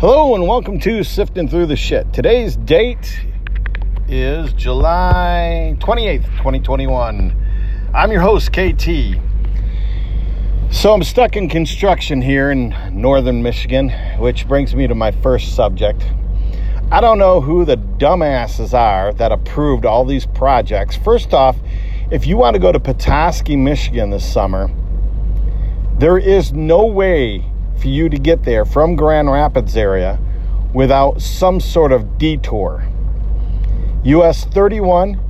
Hello and welcome to Sifting Through the Shit. Today's date is July 28th, 2021. I'm your host, KT. So I'm stuck in construction here in northern Michigan, which brings me to my first subject. I don't know who the dumbasses are that approved all these projects. First off, if you want to go to Petoskey, Michigan this summer, there is no way for you to get there from Grand Rapids area without some sort of detour. US 31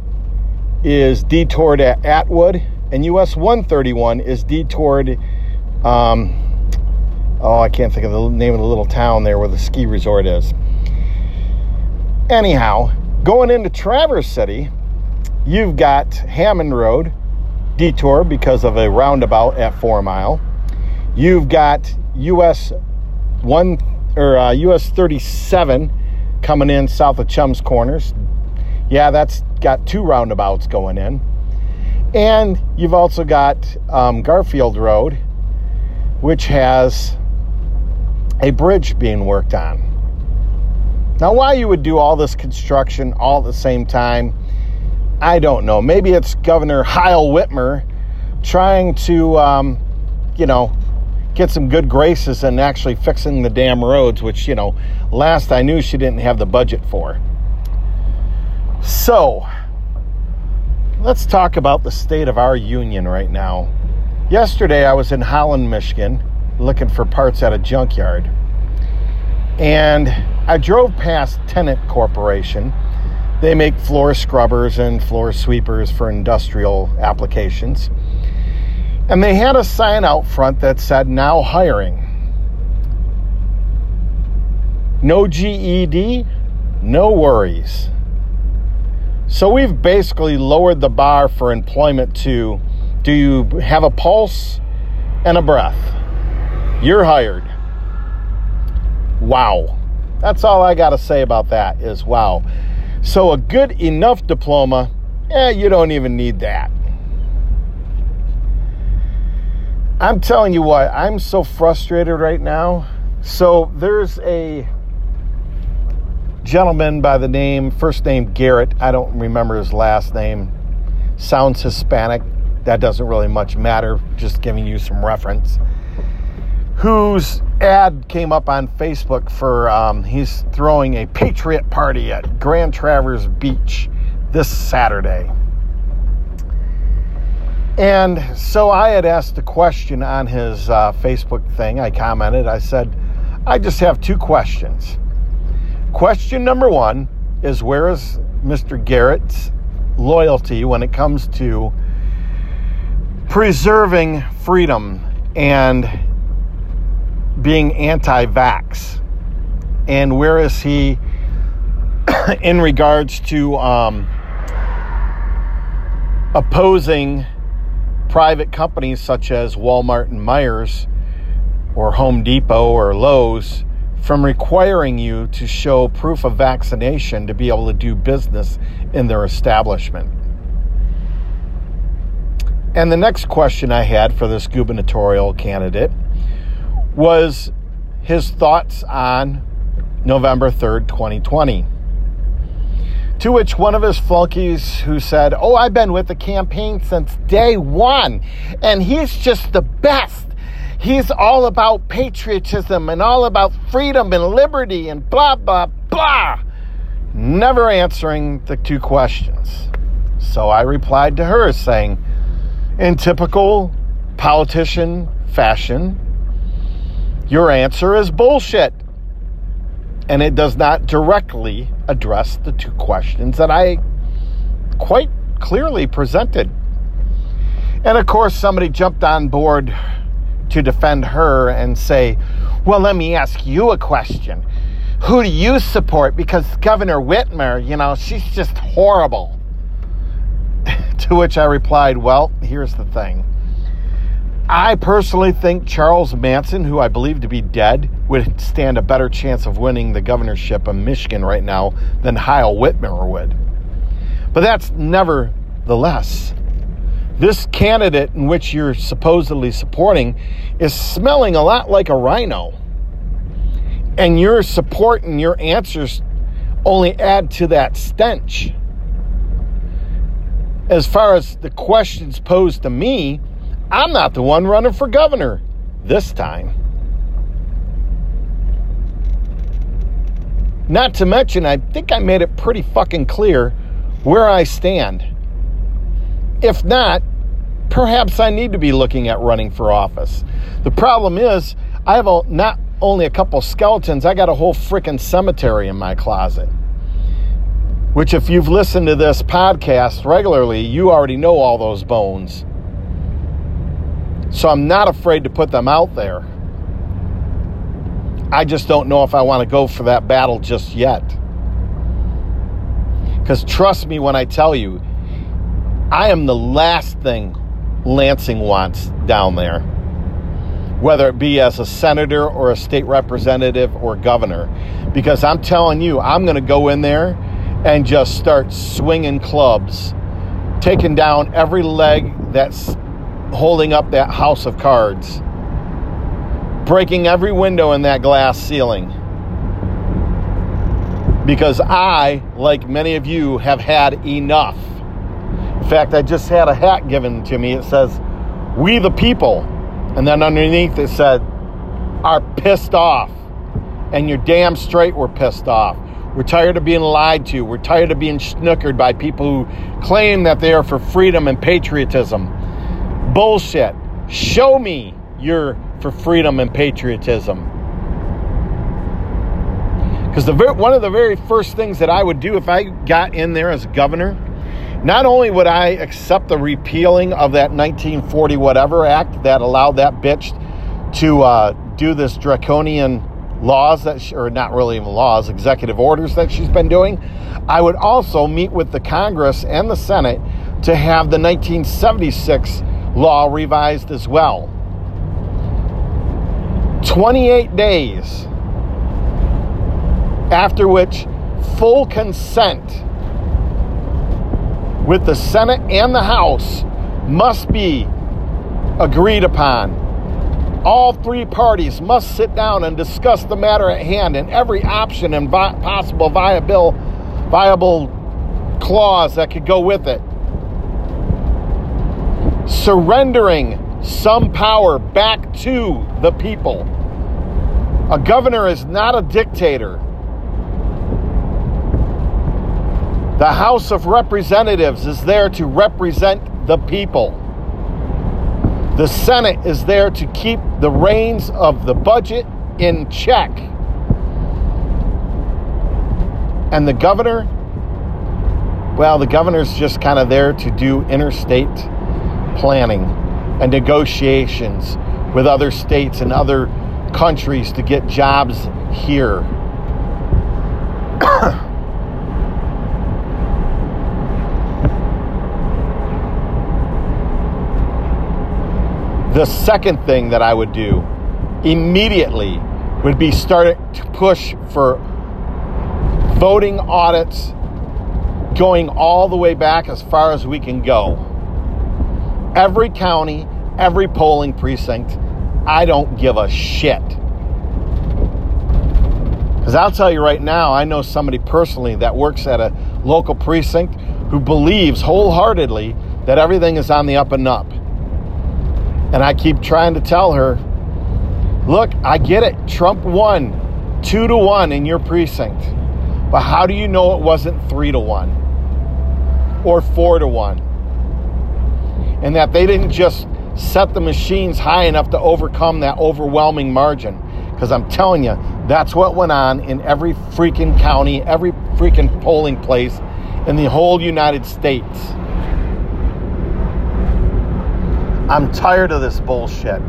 is detoured at Atwood, and US 131 is detoured. Um, oh, I can't think of the name of the little town there where the ski resort is. Anyhow, going into Traverse City, you've got Hammond Road detour because of a roundabout at Four Mile. You've got US one or uh, US 37 coming in south of Chums Corners. Yeah, that's got two roundabouts going in. And you've also got um, Garfield Road, which has a bridge being worked on. Now, why you would do all this construction all at the same time, I don't know. Maybe it's Governor Heil Whitmer trying to, um, you know, get some good graces and actually fixing the damn roads, which, you know, last I knew she didn't have the budget for. So, let's talk about the state of our union right now. Yesterday, I was in Holland, Michigan, looking for parts at a junkyard. And I drove past Tennant Corporation. They make floor scrubbers and floor sweepers for industrial applications. And they had a sign out front that said, now hiring. No GED, no worries. So we've basically lowered the bar for employment to do you have a pulse and a breath? You're hired. Wow. That's all I got to say about that is wow. So a good enough diploma, eh, you don't even need that. I'm telling you what, I'm so frustrated right now. So there's a gentleman by the name, first name Garrett. I don't remember his last name. Sounds Hispanic. That doesn't really much matter, just giving you some reference. Whose ad came up on Facebook for um, he's throwing a Patriot party at Grand Traverse Beach this Saturday. And so I had asked a question on his uh, Facebook thing. I commented, I said, I just have two questions. Question number one is where is Mr. Garrett's loyalty when it comes to preserving freedom and being anti vax? And where is he in regards to um, opposing? Private companies such as Walmart and Meijers or Home Depot or Lowe's from requiring you to show proof of vaccination to be able to do business in their establishment. And the next question I had for this gubernatorial candidate was his thoughts on November 3rd, 2020. To which one of his flunkies who said, Oh, I've been with the campaign since day one, and he's just the best. He's all about patriotism and all about freedom and liberty and blah, blah, blah. Never answering the two questions. So I replied to her saying, in typical politician fashion, your answer is bullshit and it does not directly address the two questions that I quite clearly presented. And of course, somebody jumped on board to defend her and say, Well, let me ask you a question. Who do you support? Because Governor Whitmer, you know, she's just horrible. to which I replied, Well, here's the thing. I personally think Charles Manson, who I believe to be dead, would stand a better chance of winning the governorship of Michigan right now than Heil Whitmer would. But that's nevertheless. This candidate in which you're supposedly supporting is smelling a lot like a rhino. And your support and your answers only add to that stench. As far as the questions posed to me, I'm not the one running for governor this time. Not to mention, I think I made it pretty fucking clear where I stand. If not, perhaps I need to be looking at running for office. The problem is, I have a, not only a couple skeletons, I got a whole freaking cemetery in my closet. Which, if you've listened to this podcast regularly, you already know all those bones. So I'm not afraid to put them out there. I just don't know if I want to go for that battle just yet. Because trust me when I tell you, I am the last thing Lansing wants down there, whether it be as a senator or a state representative or governor. Because I'm telling you, I'm going to go in there and just start swinging clubs, taking down every leg that's holding up that house of cards breaking every window in that glass ceiling. Because I, like many of you, have had enough. In fact, I just had a hat given to me. It says, We the people. And then underneath it said, Are pissed off. And you're damn straight we're pissed off. We're tired of being lied to. We're tired of being snookered by people who claim that they are for freedom and patriotism. Bullshit. Show me your for freedom and patriotism. Because the one of the very first things that I would do if I got in there as governor, not only would I accept the repealing of that 1940 whatever act that allowed that bitch to uh, do this draconian laws that, she, or not really even laws, executive orders that she's been doing, I would also meet with the Congress and the Senate to have the 1976 law revised as well. 28 days, after which full consent with the Senate and the House must be agreed upon. All three parties must sit down and discuss the matter at hand and every option and vi- possible viable, viable clause that could go with it. Surrendering some power back to the people. A governor is not a dictator. The House of Representatives is there to represent the people. The Senate is there to keep the reins of the budget in check. And the governor, well, the governor's just kind of there to do interstate planning and negotiations with other states and other countries to get jobs here. the second thing that I would do immediately would be start to push for voting audits going all the way back as far as we can go every county, every polling precinct. I don't give a shit. Because I'll tell you right now, I know somebody personally that works at a local precinct who believes wholeheartedly that everything is on the up and up. And I keep trying to tell her, look, I get it. Trump won two to one in your precinct. But how do you know it wasn't three to one or four to one? And that they didn't just set the machines high enough to overcome that overwhelming margin. Because I'm telling you, that's what went on in every freaking county, every freaking polling place in the whole United States. I'm tired of this bullshit.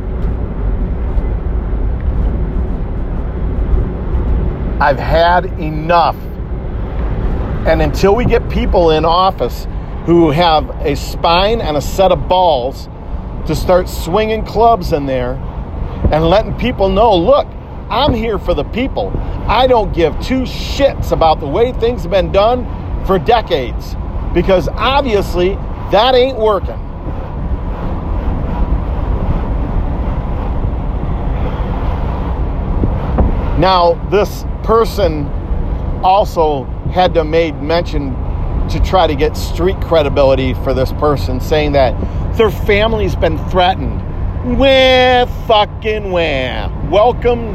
I've had enough. And until we get people in office who have a spine and a set of balls to start swinging clubs in there and letting people know look, I'm here for the people. I don't give two shits about the way things have been done for decades because obviously that ain't working. Now, this person also had to make mention to try to get street credibility for this person, saying that their family's been threatened. Wah, fucking wah. Welcome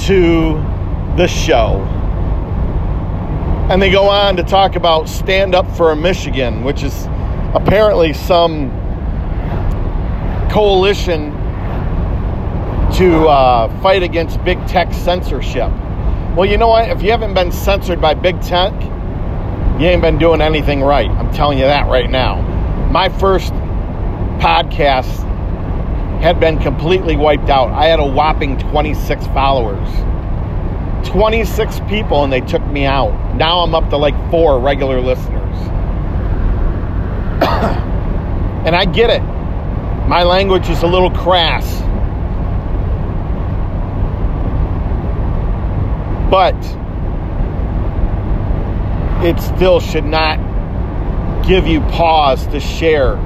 to the show. And they go on to talk about Stand Up for Michigan, which is apparently some coalition to uh, fight against big tech censorship. Well, you know what? If you haven't been censored by big tech, you ain't been doing anything right. I'm telling you that right now. My first podcast had been completely wiped out. I had a whopping 26 followers. 26 people, and they took me out. Now I'm up to like four regular listeners. and I get it. My language is a little crass. But it still should not give you pause to share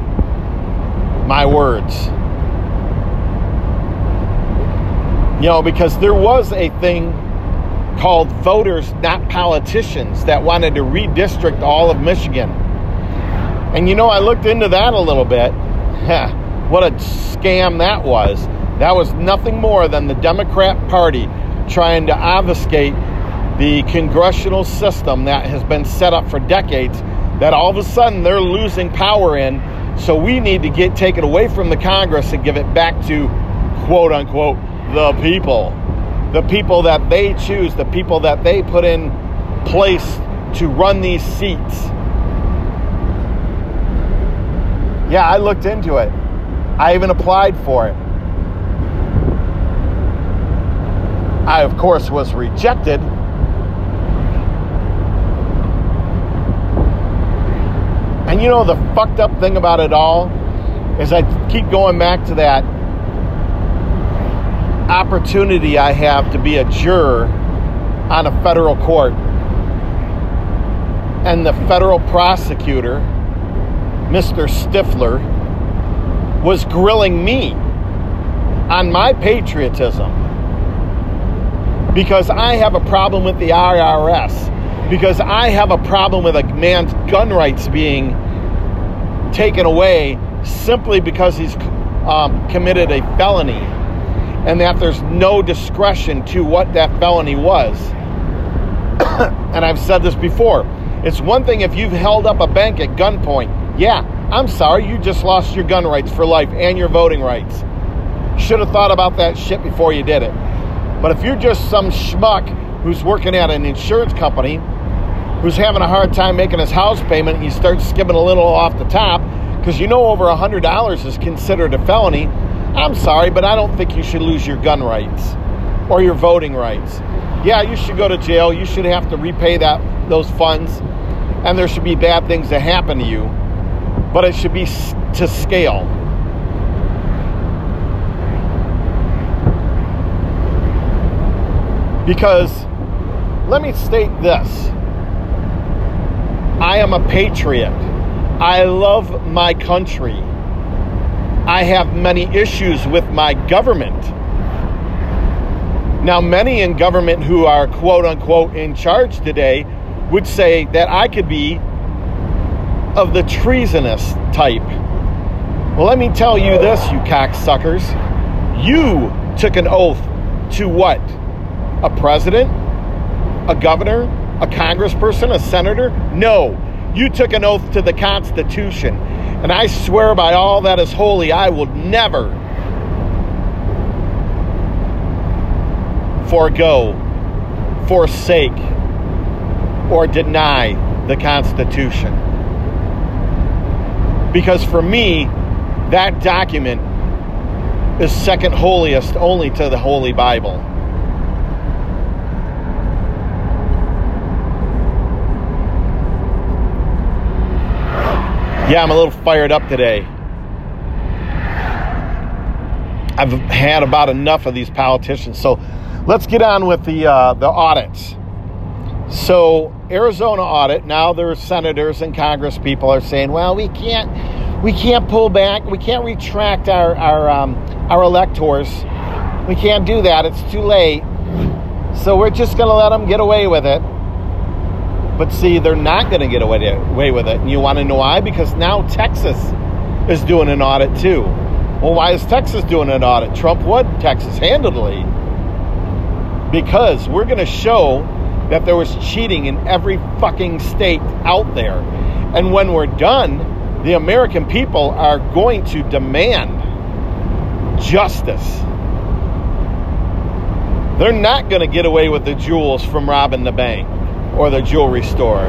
my words. You know, because there was a thing called Voters Not Politicians that wanted to redistrict all of Michigan. And you know, I looked into that a little bit. what a scam that was. That was nothing more than the Democrat Party trying to obfuscate the congressional system that has been set up for decades that all of a sudden they're losing power in. So we need to get take it away from the Congress and give it back to quote unquote the people. The people that they choose, the people that they put in place to run these seats. Yeah, I looked into it. I even applied for it. I, of course, was rejected And you know, the fucked up thing about it all is I keep going back to that opportunity I have to be a juror on a federal court. And the federal prosecutor, Mr. Stifler, was grilling me on my patriotism because I have a problem with the IRS because I have a problem with a man's gun rights being taken away simply because he's um, committed a felony and that there's no discretion to what that felony was. and I've said this before. It's one thing if you've held up a bank at gunpoint. Yeah, I'm sorry, you just lost your gun rights for life and your voting rights. Should have thought about that shit before you did it. But if you're just some schmuck who's working at an insurance company who's having a hard time making his house payment and you start skimming a little off the top because you know over a $100 is considered a felony, I'm sorry, but I don't think you should lose your gun rights or your voting rights. Yeah, you should go to jail. You should have to repay that those funds, and there should be bad things that happen to you, but it should be to scale. Because let me state this I am a patriot. I love my country. I have many issues with my government. Now, many in government who are quote unquote in charge today would say that I could be of the treasonous type. Well, let me tell you this, you cocksuckers. You took an oath to what? A president? A governor? A congressperson, a senator? No. You took an oath to the Constitution. And I swear by all that is holy, I will never forego, forsake, or deny the Constitution. Because for me, that document is second holiest only to the Holy Bible. Yeah, I'm a little fired up today. I've had about enough of these politicians. So let's get on with the uh, the audits. So Arizona audit. Now their senators and Congress people are saying, well, we can't we can't pull back. We can't retract our our um, our electors. We can't do that. It's too late. So we're just going to let them get away with it. But see, they're not going to get away, away with it. And you want to know why? Because now Texas is doing an audit too. Well, why is Texas doing an audit? Trump would Texas handedly. Because we're going to show that there was cheating in every fucking state out there. And when we're done, the American people are going to demand justice. They're not going to get away with the jewels from robbing the bank or the jewelry store.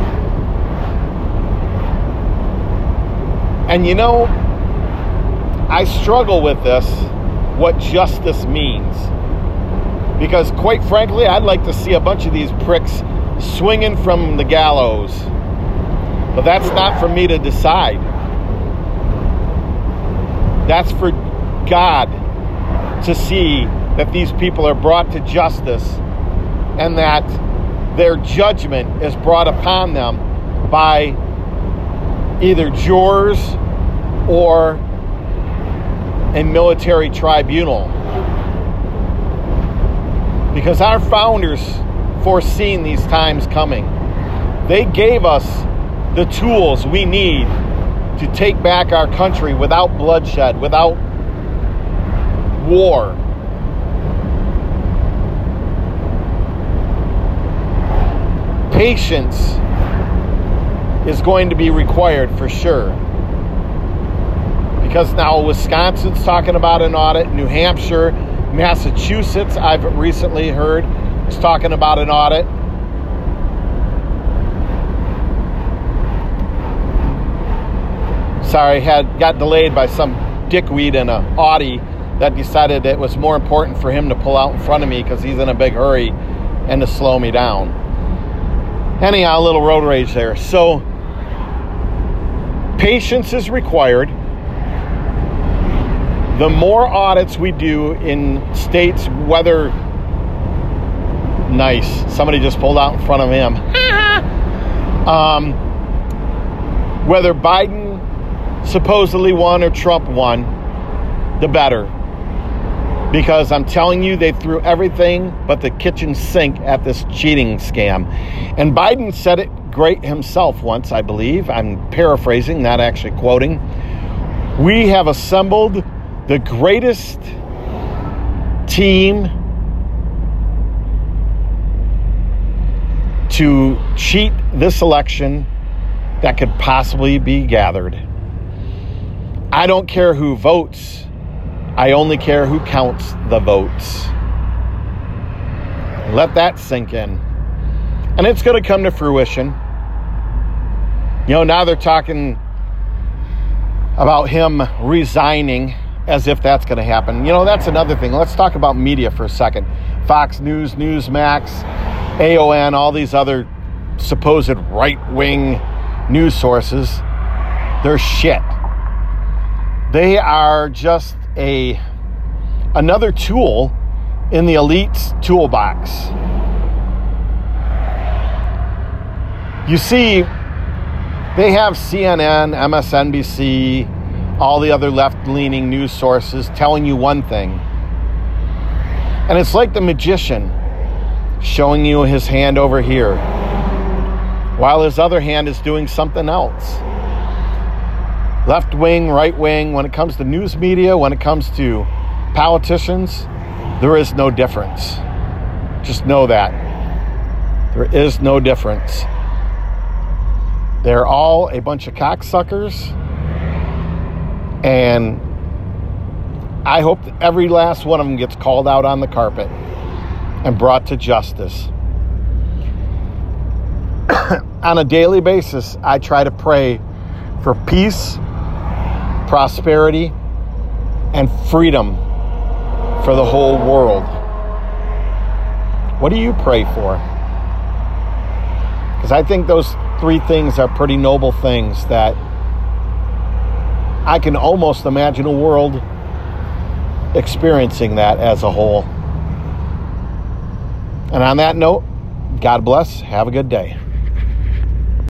And you know, I struggle with this, what justice means. Because quite frankly, I'd like to see a bunch of these pricks swinging from the gallows. But that's not for me to decide. That's for God to see that these people are brought to justice and that their judgment is brought upon them by either jurors or a military tribunal. Because our founders foreseen these times coming. They gave us the tools we need to take back our country without bloodshed, without war. Patience is going to be required for sure. Because now Wisconsin's talking about an audit, New Hampshire, Massachusetts, I've recently heard, is talking about an audit. Sorry, had got delayed by some dickweed in a Audi that decided it was more important for him to pull out in front of me because he's in a big hurry and to slow me down. Anyhow, a little road rage there. So, patience is required. The more audits we do in states, whether nice, somebody just pulled out in front of him. um, whether Biden supposedly won or Trump won, the better. Because I'm telling you, they threw everything but the kitchen sink at this cheating scam. And Biden said it great himself once, I believe. I'm paraphrasing, not actually quoting. We have assembled the greatest team to cheat this election that could possibly be gathered. I don't care who votes. I only care who counts the votes. Let that sink in. And it's going to come to fruition. You know, now they're talking about him resigning as if that's going to happen. You know, that's another thing. Let's talk about media for a second. Fox News, Newsmax, AON, all these other supposed right wing news sources, they're shit. They are just a another tool in the elite's toolbox. You see, they have CNN, MSNBC, all the other left leaning news sources telling you one thing. And it's like the magician showing you his hand over here while his other hand is doing something else. Left wing, right wing, when it comes to news media, when it comes to politicians, there is no difference. Just know that. There is no difference. They're all a bunch of cocksuckers. And I hope that every last one of them gets called out on the carpet and brought to justice. on a daily basis, I try to pray for peace, prosperity, and freedom for the whole world. What do you pray for? Because I think those three things are pretty noble things that I can almost imagine a world experiencing that as a whole. And on that note, God bless. Have a good day.